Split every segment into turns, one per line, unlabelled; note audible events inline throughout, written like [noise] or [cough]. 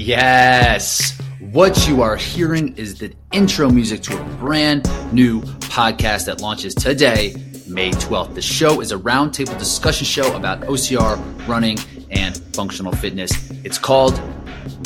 Yes. What you are hearing is the intro music to a brand new podcast that launches today, May 12th. The show is a roundtable discussion show about OCR, running, and functional fitness. It's called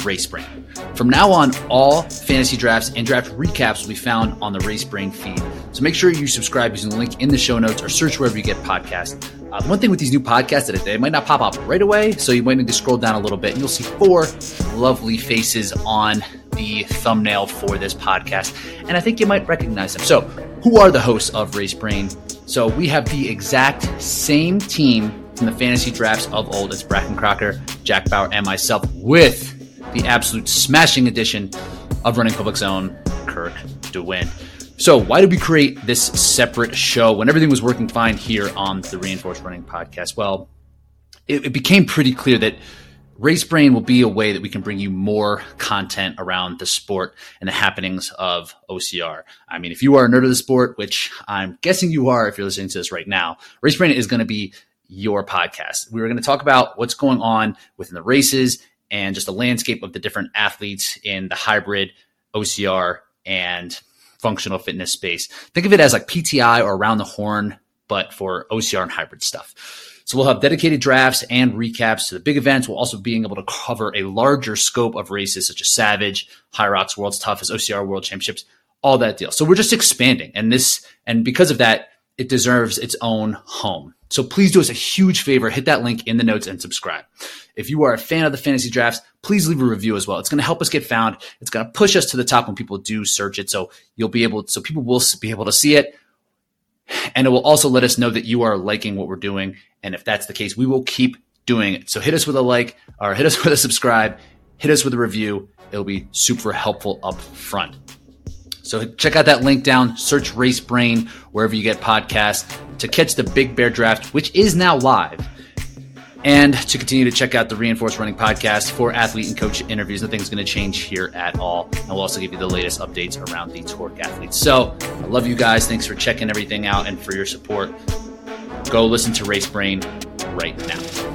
Race Brain. From now on, all fantasy drafts and draft recaps will be found on the Race Brain feed. So make sure you subscribe using the link in the show notes or search wherever you get podcasts. Uh, one thing with these new podcasts that they might not pop up right away, so you might need to scroll down a little bit, and you'll see four lovely faces on the thumbnail for this podcast, and I think you might recognize them. So, who are the hosts of Race Brain? So we have the exact same team from the fantasy drafts of old. It's Brakken Kraker, Jack Bauer, and myself, with the absolute smashing addition of Running Public's own Kirk DeWitt. So, why did we create this separate show when everything was working fine here on the Reinforced Running podcast? Well, it, it became pretty clear that Race Brain will be a way that we can bring you more content around the sport and the happenings of OCR. I mean, if you are a nerd of the sport, which I'm guessing you are if you're listening to this right now, Race Brain is going to be your podcast. We're going to talk about what's going on within the races and just the landscape of the different athletes in the hybrid OCR and functional fitness space. Think of it as like PTI or around the horn, but for OCR and hybrid stuff. So we'll have dedicated drafts and recaps to the big events. We'll also being able to cover a larger scope of races such as Savage, Hyrox, World's Toughest, OCR World Championships, all that deal. So we're just expanding, and this and because of that, it deserves its own home. So please do us a huge favor, hit that link in the notes and subscribe. If you are a fan of the fantasy drafts, please leave a review as well. It's going to help us get found. It's going to push us to the top when people do search it. So you'll be able, so people will be able to see it. And it will also let us know that you are liking what we're doing. And if that's the case, we will keep doing it. So hit us with a like or hit us [laughs] with a subscribe, hit us with a review. It'll be super helpful up front. So check out that link down, search Race Brain wherever you get podcasts to catch the Big Bear Draft, which is now live and to continue to check out the Reinforced Running podcast for athlete and coach interviews. Nothing's going to change here at all. And we'll also give you the latest updates around the Torque athletes. So I love you guys. Thanks for checking everything out and for your support. Go listen to Race Brain right now.